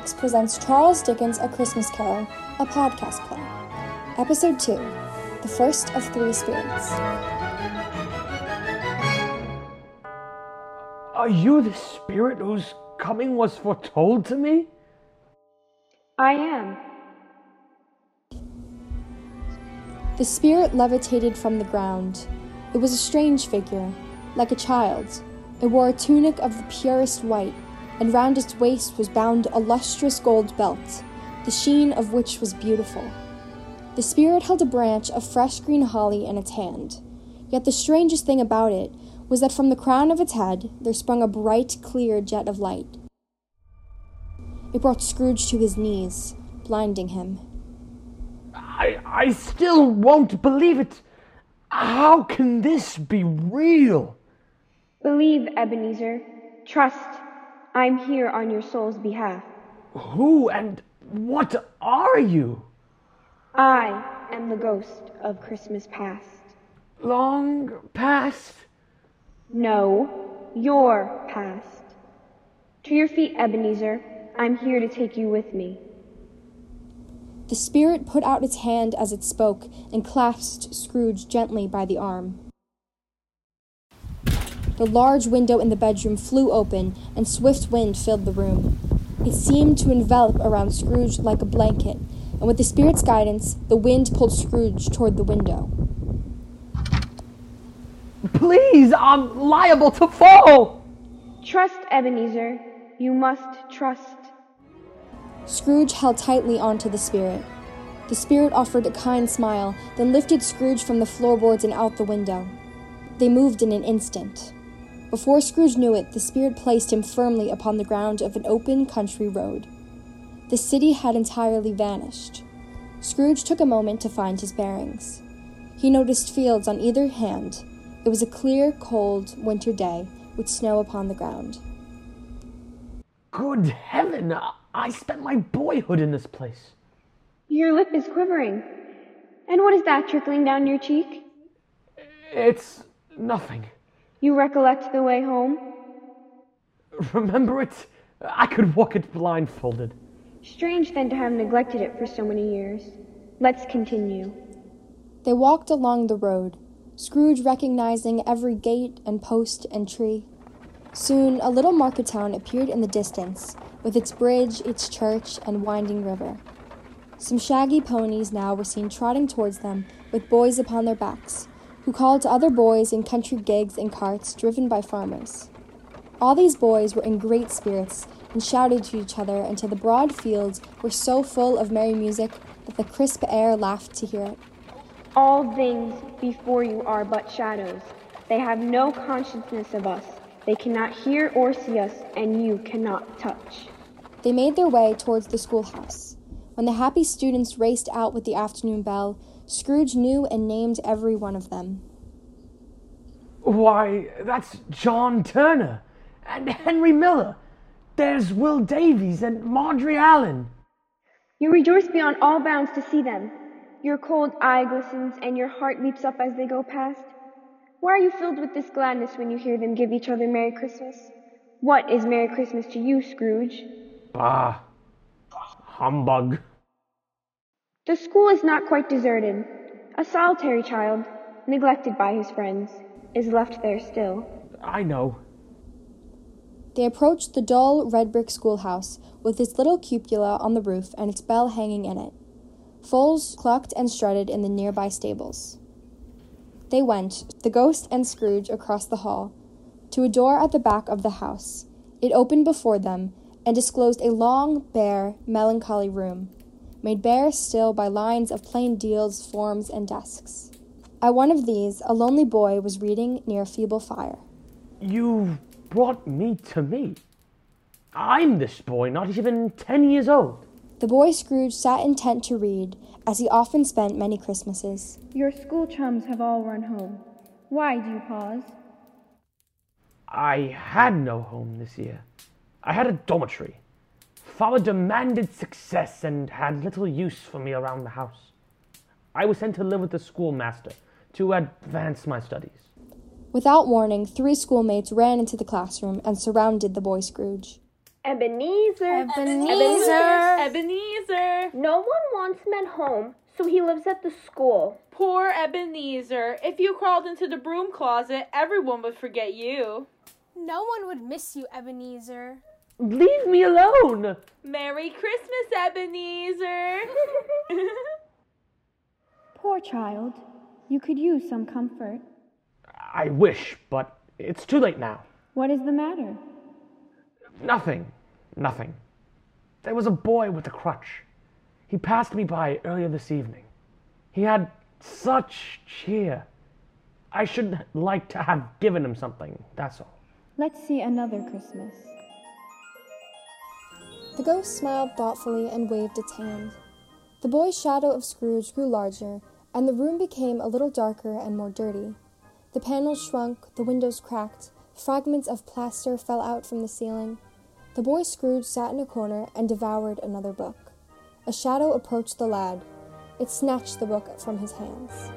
Xaverian presents Charles Dickens' A Christmas Carol, a podcast play. Episode 2 The First of Three Spirits. Are you the spirit whose coming was foretold to me? I am. The spirit levitated from the ground. It was a strange figure, like a child. It wore a tunic of the purest white, and round its waist was bound a lustrous gold belt, the sheen of which was beautiful. The spirit held a branch of fresh green holly in its hand. Yet the strangest thing about it was that from the crown of its head there sprung a bright, clear jet of light. It brought Scrooge to his knees, blinding him. I, I still won't believe it. How can this be real? Believe, Ebenezer. Trust. I'm here on your soul's behalf. Who and what are you? I am the ghost of Christmas past. Long past? No, your past. To your feet, Ebenezer. I'm here to take you with me. The spirit put out its hand as it spoke and clasped Scrooge gently by the arm. The large window in the bedroom flew open, and swift wind filled the room. It seemed to envelop around Scrooge like a blanket, and with the spirit's guidance, the wind pulled Scrooge toward the window. Please, I'm liable to fall. Trust, Ebenezer. You must trust. Scrooge held tightly onto the spirit. The spirit offered a kind smile, then lifted Scrooge from the floorboards and out the window. They moved in an instant. Before Scrooge knew it, the spirit placed him firmly upon the ground of an open country road. The city had entirely vanished. Scrooge took a moment to find his bearings. He noticed fields on either hand. It was a clear, cold winter day with snow upon the ground. Good heaven, I spent my boyhood in this place. Your lip is quivering. And what is that trickling down your cheek? It's nothing. You recollect the way home? Remember it? I could walk it blindfolded. Strange then to have neglected it for so many years. Let's continue. They walked along the road, Scrooge recognizing every gate and post and tree. Soon a little market town appeared in the distance, with its bridge, its church, and winding river. Some shaggy ponies now were seen trotting towards them, with boys upon their backs, who called to other boys in country gigs and carts driven by farmers. All these boys were in great spirits and shouted to each other until the broad fields were so full of merry music that the crisp air laughed to hear it. All things before you are but shadows. They have no consciousness of us. They cannot hear or see us, and you cannot touch. They made their way towards the schoolhouse. When the happy students raced out with the afternoon bell, Scrooge knew and named every one of them. Why, that's John Turner and Henry Miller. There's Will Davies and Marjorie Allen. You rejoice beyond all bounds to see them. Your cold eye glistens and your heart leaps up as they go past. Why are you filled with this gladness when you hear them give each other Merry Christmas? What is Merry Christmas to you, Scrooge? Bah, humbug. The school is not quite deserted. A solitary child, neglected by his friends, is left there still. I know. They approached the dull red brick schoolhouse with its little cupola on the roof and its bell hanging in it. Foals clucked and strutted in the nearby stables. They went, the ghost and Scrooge, across the hall, to a door at the back of the house. It opened before them and disclosed a long, bare, melancholy room, made bare still by lines of plain deals, forms, and desks. At one of these, a lonely boy was reading near a feeble fire. You've brought me to me. I'm this boy, not even ten years old. The boy Scrooge sat intent to read, as he often spent many Christmases. Your school chums have all run home. Why do you pause? I had no home this year. I had a dormitory. Father demanded success and had little use for me around the house. I was sent to live with the schoolmaster to advance my studies. Without warning, three schoolmates ran into the classroom and surrounded the boy Scrooge. Ebenezer. Ebenezer. Ebenezer. No one wants men home, so he lives at the school. Poor Ebenezer. If you crawled into the broom closet, everyone would forget you. No one would miss you, Ebenezer. Leave me alone! Merry Christmas, Ebenezer. Poor child. You could use some comfort. I wish, but it's too late now. What is the matter? Nothing. Nothing. There was a boy with a crutch. He passed me by earlier this evening. He had such cheer. I should like to have given him something, that's all. Let's see another Christmas. The ghost smiled thoughtfully and waved its hand. The boy's shadow of Scrooge grew larger, and the room became a little darker and more dirty. The panels shrunk, the windows cracked, fragments of plaster fell out from the ceiling. The boy Scrooge sat in a corner and devoured another book. A shadow approached the lad. It snatched the book from his hands.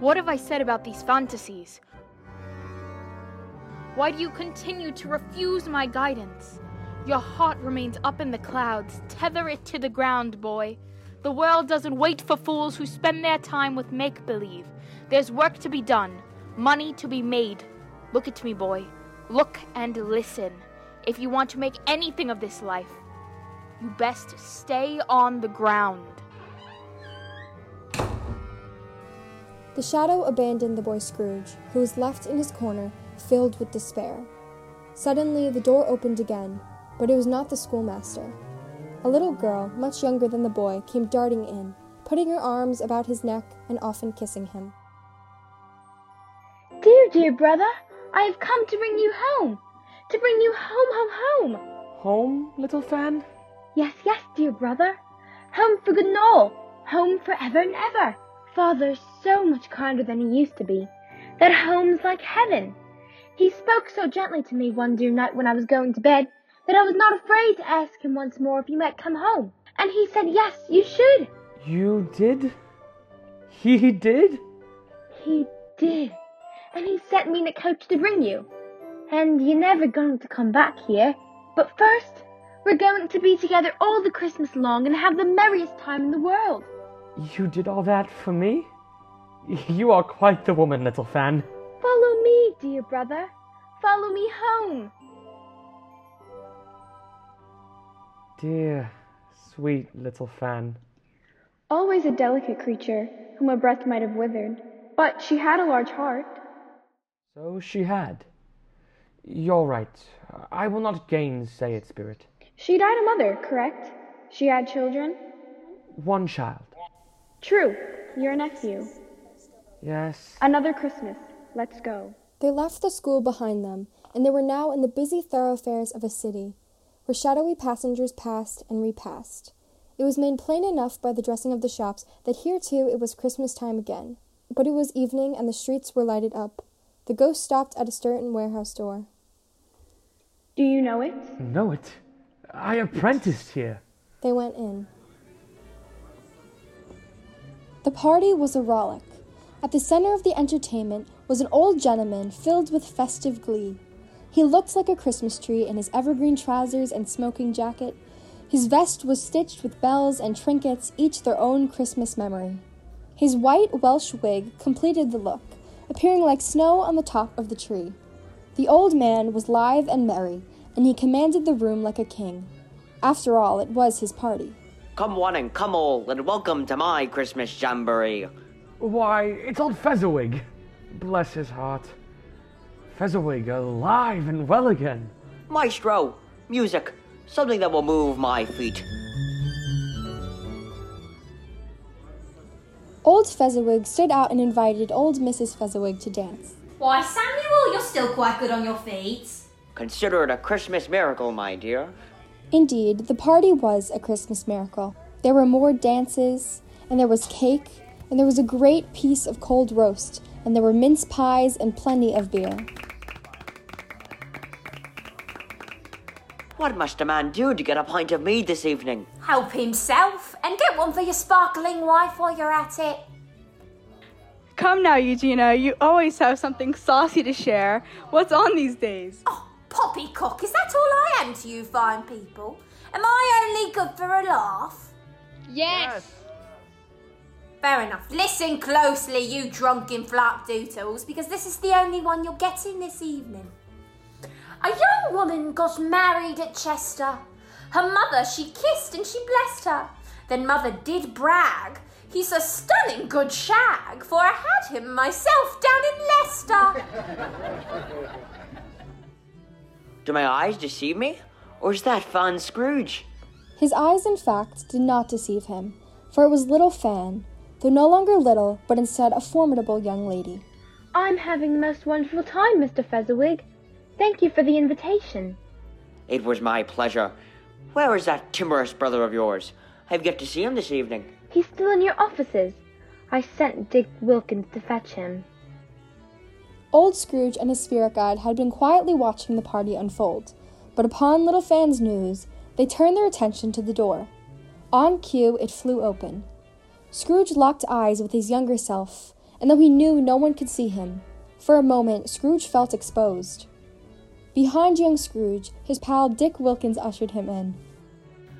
What have I said about these fantasies? Why do you continue to refuse my guidance? Your heart remains up in the clouds. Tether it to the ground, boy. The world doesn't wait for fools who spend their time with make believe. There's work to be done, money to be made. Look at me, boy. Look and listen. If you want to make anything of this life, you best stay on the ground. The shadow abandoned the boy Scrooge, who was left in his corner, filled with despair. Suddenly, the door opened again, but it was not the schoolmaster. A little girl, much younger than the boy, came darting in, putting her arms about his neck and often kissing him. Dear, dear brother, I have come to bring you home. To bring you home, home, home. Home, little Fan? Yes, yes, dear brother. Home for good and all. Home for ever and ever. Father's so much kinder than he used to be. That home's like heaven. He spoke so gently to me one dear night when I was going to bed that I was not afraid to ask him once more if he might come home. And he said, yes, you should. You did? He did? He did. And he sent me in a coach to bring you. And you're never going to come back here. But first, we're going to be together all the Christmas long and have the merriest time in the world. You did all that for me? You are quite the woman, little Fan. Follow me, dear brother. Follow me home. Dear, sweet little Fan. Always a delicate creature, whom a breath might have withered. But she had a large heart. So she had. You're right. I will not gainsay it, Spirit. She died a mother, correct? She had children? One child. True. Your nephew. Yes. Another Christmas. Let's go. They left the school behind them, and they were now in the busy thoroughfares of a city, where shadowy passengers passed and repassed. It was made plain enough by the dressing of the shops that here too it was Christmas time again. But it was evening, and the streets were lighted up. The ghost stopped at a certain warehouse door. Do you know it? Know it? I apprenticed here. They went in. The party was a rollick. At the center of the entertainment was an old gentleman filled with festive glee. He looked like a Christmas tree in his evergreen trousers and smoking jacket. His vest was stitched with bells and trinkets, each their own Christmas memory. His white Welsh wig completed the look, appearing like snow on the top of the tree. The old man was lithe and merry, and he commanded the room like a king. After all, it was his party. Come one and come all, and welcome to my Christmas jamboree. Why, it's old Fezziwig. Bless his heart. Fezziwig alive and well again. Maestro, music, something that will move my feet. Old Fezziwig stood out and invited old Mrs. Fezziwig to dance. Why, Samuel, you're still quite good on your feet. Consider it a Christmas miracle, my dear. Indeed, the party was a Christmas miracle. There were more dances, and there was cake, and there was a great piece of cold roast, and there were mince pies and plenty of beer. What must a man do to get a pint of mead this evening? Help himself and get one for your sparkling wife while you're at it. Come now, Eugenia. You always have something saucy to share. What's on these days? Oh, poppycock, is that all I am to you fine people? Am I only good for a laugh? Yes. Fair enough. Listen closely, you drunken flapdoodles, because this is the only one you're getting this evening. A young woman got married at Chester. Her mother she kissed and she blessed her. Then mother did brag. He's a stunning good shag, for I had him myself down in Leicester. Do my eyes deceive me? Or is that Fan Scrooge? His eyes, in fact, did not deceive him, for it was little Fan, though no longer little, but instead a formidable young lady. I'm having the most wonderful time, Mr. Fezziwig. Thank you for the invitation. It was my pleasure. Where is that timorous brother of yours? I've yet to see him this evening. He's still in your offices. I sent Dick Wilkins to fetch him. Old Scrooge and his spirit guide had been quietly watching the party unfold, but upon little Fan's news, they turned their attention to the door. On cue, it flew open. Scrooge locked eyes with his younger self, and though he knew no one could see him, for a moment Scrooge felt exposed. Behind young Scrooge, his pal Dick Wilkins ushered him in.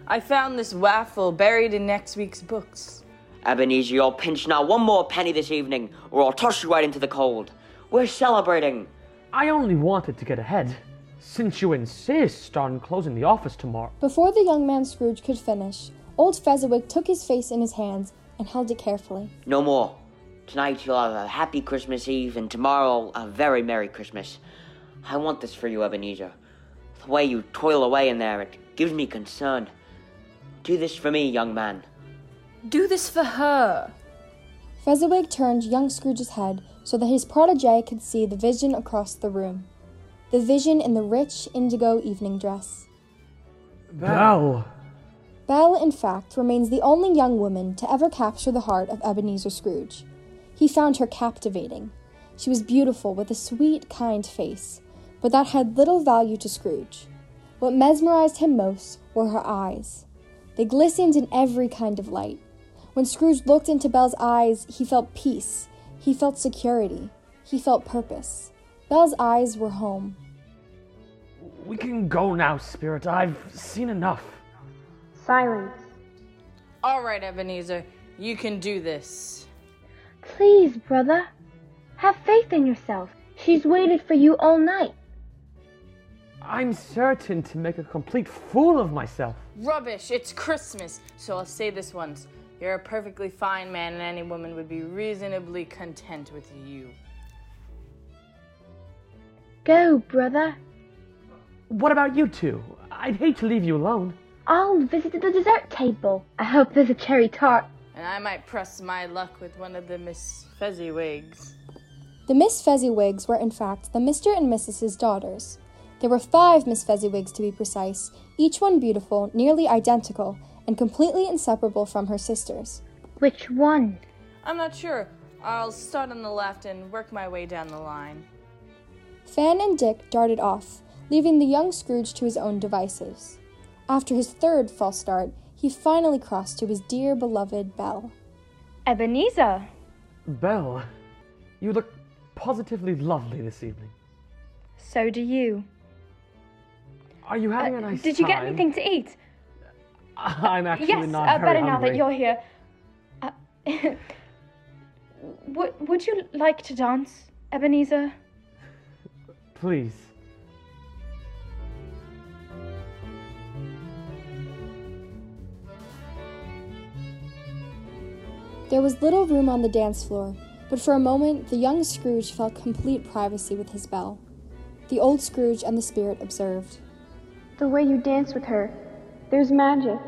I found this waffle buried in next week's books. Ebenezer, you'll pinch not one more penny this evening, or I'll toss you right into the cold. We're celebrating. I only wanted to get ahead, since you insist on closing the office tomorrow. Before the young man Scrooge could finish, old Fezziwig took his face in his hands and held it carefully. No more. Tonight you'll have a happy Christmas Eve, and tomorrow a very Merry Christmas. I want this for you, Ebenezer. The way you toil away in there, it gives me concern. Do this for me, young man. Do this for her. Fezziwig turned young Scrooge's head so that his protege could see the vision across the room. The vision in the rich indigo evening dress. Belle! Belle, in fact, remains the only young woman to ever capture the heart of Ebenezer Scrooge. He found her captivating. She was beautiful with a sweet, kind face, but that had little value to Scrooge. What mesmerized him most were her eyes. They glistened in every kind of light. When Scrooge looked into Belle's eyes, he felt peace, he felt security, he felt purpose. Belle's eyes were home. We can go now, Spirit. I've seen enough. Silence. All right, Ebenezer, you can do this. Please, brother. Have faith in yourself. She's waited for you all night. I'm certain to make a complete fool of myself. Rubbish, it's Christmas, so I'll say this once. You're a perfectly fine man, and any woman would be reasonably content with you. Go, brother. What about you two? I'd hate to leave you alone. I'll visit the dessert table. I hope there's a cherry tart. And I might press my luck with one of the Miss Fezziwigs. The Miss Fezziwigs were, in fact, the Mr. and Mrs.'s daughters. There were five Miss Fezziwigs, to be precise, each one beautiful, nearly identical, and completely inseparable from her sisters. Which one? I'm not sure. I'll start on the left and work my way down the line. Fan and Dick darted off, leaving the young Scrooge to his own devices. After his third false start, he finally crossed to his dear beloved Belle. Ebenezer. Belle, you look positively lovely this evening. So do you. Are you having a nice Uh, Did you get anything to eat? I'm actually yes, not uh, very better now that you're here. Uh, would, would you like to dance, Ebenezer? Please. There was little room on the dance floor, but for a moment the young Scrooge felt complete privacy with his Belle. The old Scrooge and the spirit observed. The way you dance with her. There's magic.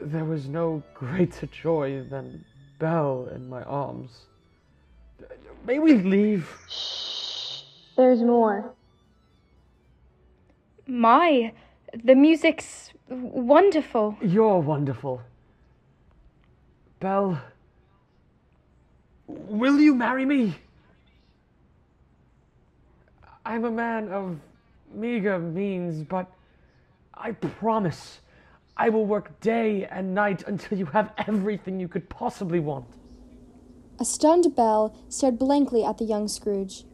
There was no greater joy than Belle in my arms. May we leave? Shh, There's more. My, the music's wonderful. You're wonderful. Belle, will you marry me? I'm a man of meager means, but I promise I will work day and night until you have everything you could possibly want. A stunned Belle stared blankly at the young Scrooge.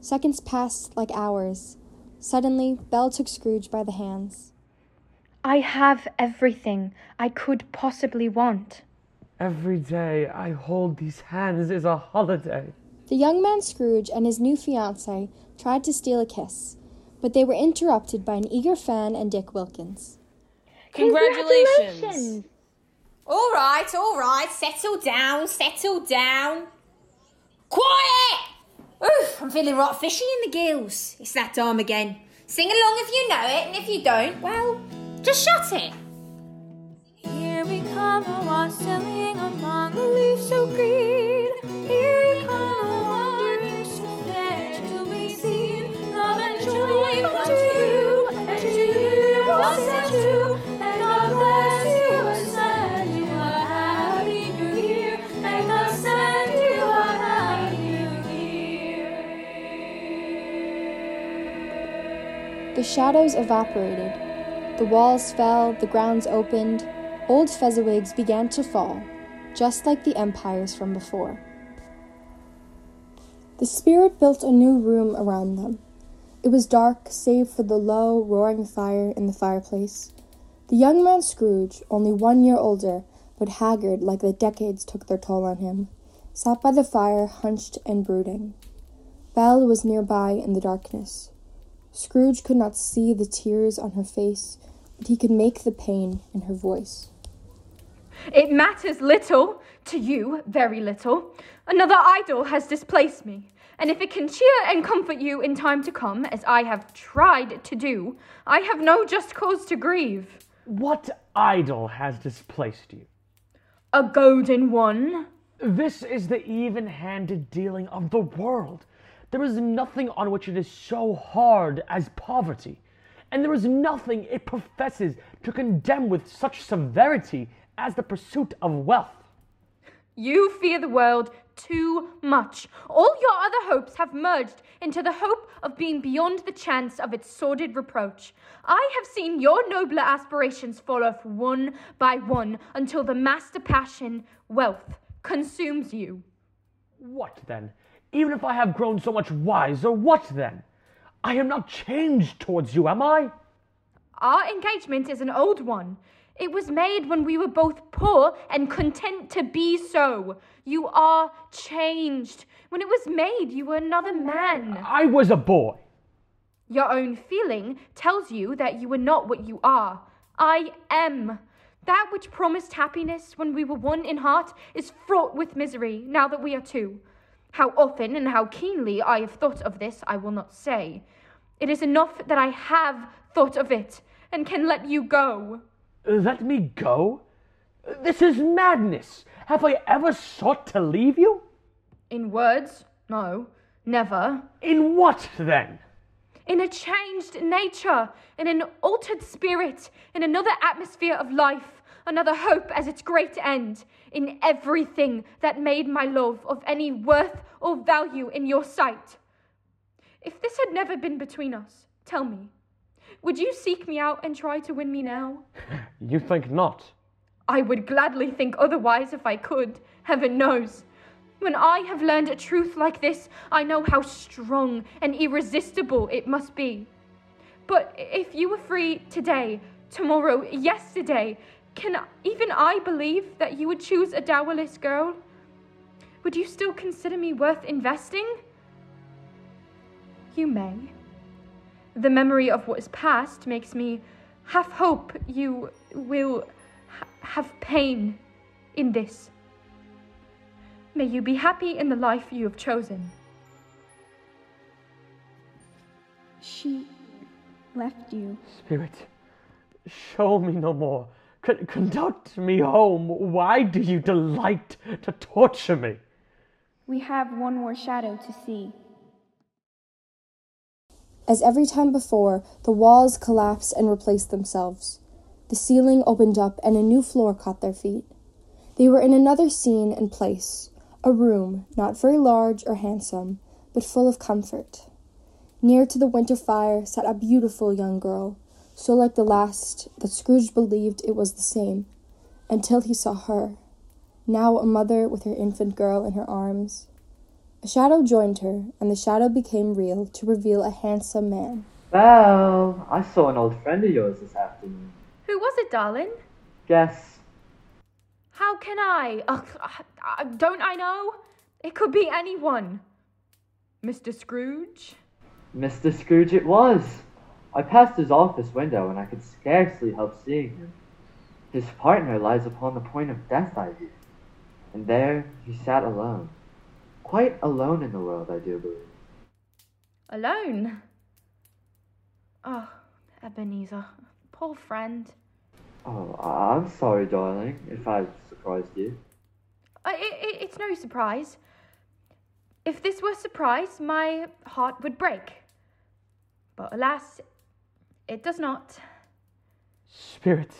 Seconds passed like hours. Suddenly, Belle took Scrooge by the hands. I have everything I could possibly want. Every day I hold these hands is a holiday. The young man Scrooge and his new fiancée tried to steal a kiss, but they were interrupted by an eager Fan and Dick Wilkins. Congratulations. All right, all right. Settle down, settle down. Quiet! Oof, I'm feeling right fishy in the gills. It's that time again. Sing along if you know it, and if you don't, well, just shut it. Come, wassailing among the leaves so green. Here we come, wandering so fair to be seen. Love and joy come to you, and to you was sent to. And God bless you and send you a happy new year. And God send you a happy new year. The shadows evaporated. The walls fell, the grounds opened. Old Fezziwigs began to fall, just like the empires from before. The spirit built a new room around them. It was dark, save for the low, roaring fire in the fireplace. The young man Scrooge, only one year older, but haggard like the decades took their toll on him, sat by the fire, hunched and brooding. Belle was nearby in the darkness. Scrooge could not see the tears on her face, but he could make the pain in her voice. It matters little, to you, very little. Another idol has displaced me, and if it can cheer and comfort you in time to come, as I have tried to do, I have no just cause to grieve. What idol has displaced you? A golden one. This is the even handed dealing of the world. There is nothing on which it is so hard as poverty, and there is nothing it professes to condemn with such severity as the pursuit of wealth. You fear the world too much. All your other hopes have merged into the hope of being beyond the chance of its sordid reproach. I have seen your nobler aspirations fall off one by one until the master passion, wealth, consumes you. What then? Even if I have grown so much wiser, what then? I am not changed towards you, am I? Our engagement is an old one. It was made when we were both poor and content to be so. You are changed. When it was made, you were another man. I was a boy. Your own feeling tells you that you are not what you are. I am. That which promised happiness when we were one in heart is fraught with misery now that we are two. How often and how keenly I have thought of this, I will not say. It is enough that I have thought of it and can let you go. Let me go? This is madness. Have I ever sought to leave you? In words, no, never. In what then? In a changed nature, in an altered spirit, in another atmosphere of life, another hope as its great end, in everything that made my love of any worth or value in your sight. If this had never been between us, tell me, would you seek me out and try to win me now? You think not. I would gladly think otherwise if I could, heaven knows. When I have learned a truth like this, I know how strong and irresistible it must be. But if you were free today, tomorrow, yesterday, can even I believe that you would choose a dowerless girl? Would you still consider me worth investing? You may. The memory of what is past makes me half hope you will ha- have pain in this. May you be happy in the life you have chosen. She left you. Spirit, show me no more. Con- conduct me home. Why do you delight to torture me? We have one more shadow to see. As every time before, the walls collapsed and replaced themselves. The ceiling opened up and a new floor caught their feet. They were in another scene and place, a room not very large or handsome, but full of comfort. Near to the winter fire sat a beautiful young girl, so like the last that Scrooge believed it was the same, until he saw her. now a mother with her infant girl in her arms. A shadow joined her, and the shadow became real to reveal a handsome man. Well, I saw an old friend of yours this afternoon. Who was it, darling? Guess. How can I? Ugh, uh, don't I know? It could be anyone. Mr. Scrooge? Mr. Scrooge it was. I passed his office window and I could scarcely help seeing him. His partner lies upon the point of death, I hear. And there he sat alone. Quite alone in the world, I do believe. Alone? Oh, Ebenezer. Poor friend. Oh, I'm sorry, darling, if I've surprised you. Uh, it, it, it's no surprise. If this were surprise, my heart would break. But alas, it does not. Spirit,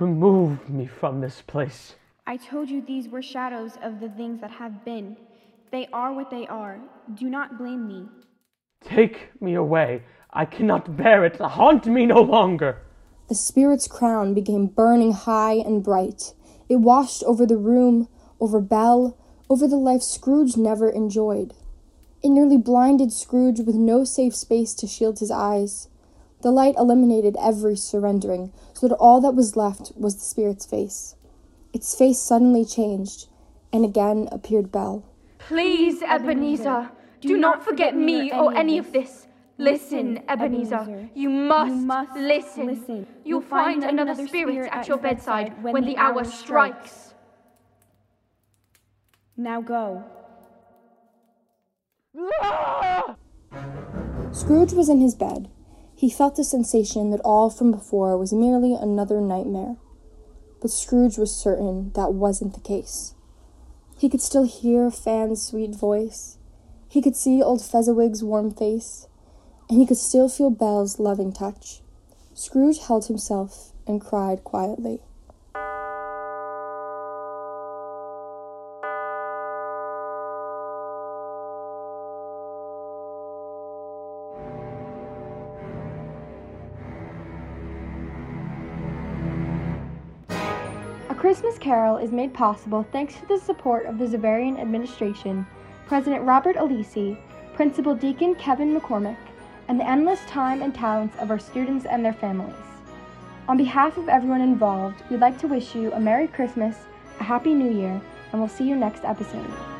remove me from this place. I told you these were shadows of the things that have been. They are what they are. Do not blame me. Take me away. I cannot bear it. Haunt me no longer. The spirit's crown became burning high and bright. It washed over the room, over Belle, over the life Scrooge never enjoyed. It nearly blinded Scrooge with no safe space to shield his eyes. The light eliminated every surrendering, so that all that was left was the spirit's face. Its face suddenly changed, and again appeared Belle. Please, Ebenezer, do not forget me or any of this. Listen, Ebenezer, you must, listen. You'll find another spirit at your bedside when the hour strikes. Now go. Scrooge was in his bed. He felt the sensation that all from before was merely another nightmare. But Scrooge was certain that wasn't the case. He could still hear Fan's sweet voice. He could see old Fezziwig's warm face. And he could still feel Belle's loving touch. Scrooge held himself and cried quietly. Carol is made possible thanks to the support of the Xaverian administration, President Robert Alisi, Principal Deacon Kevin McCormick, and the endless time and talents of our students and their families. On behalf of everyone involved, we'd like to wish you a Merry Christmas, a Happy New Year, and we'll see you next episode.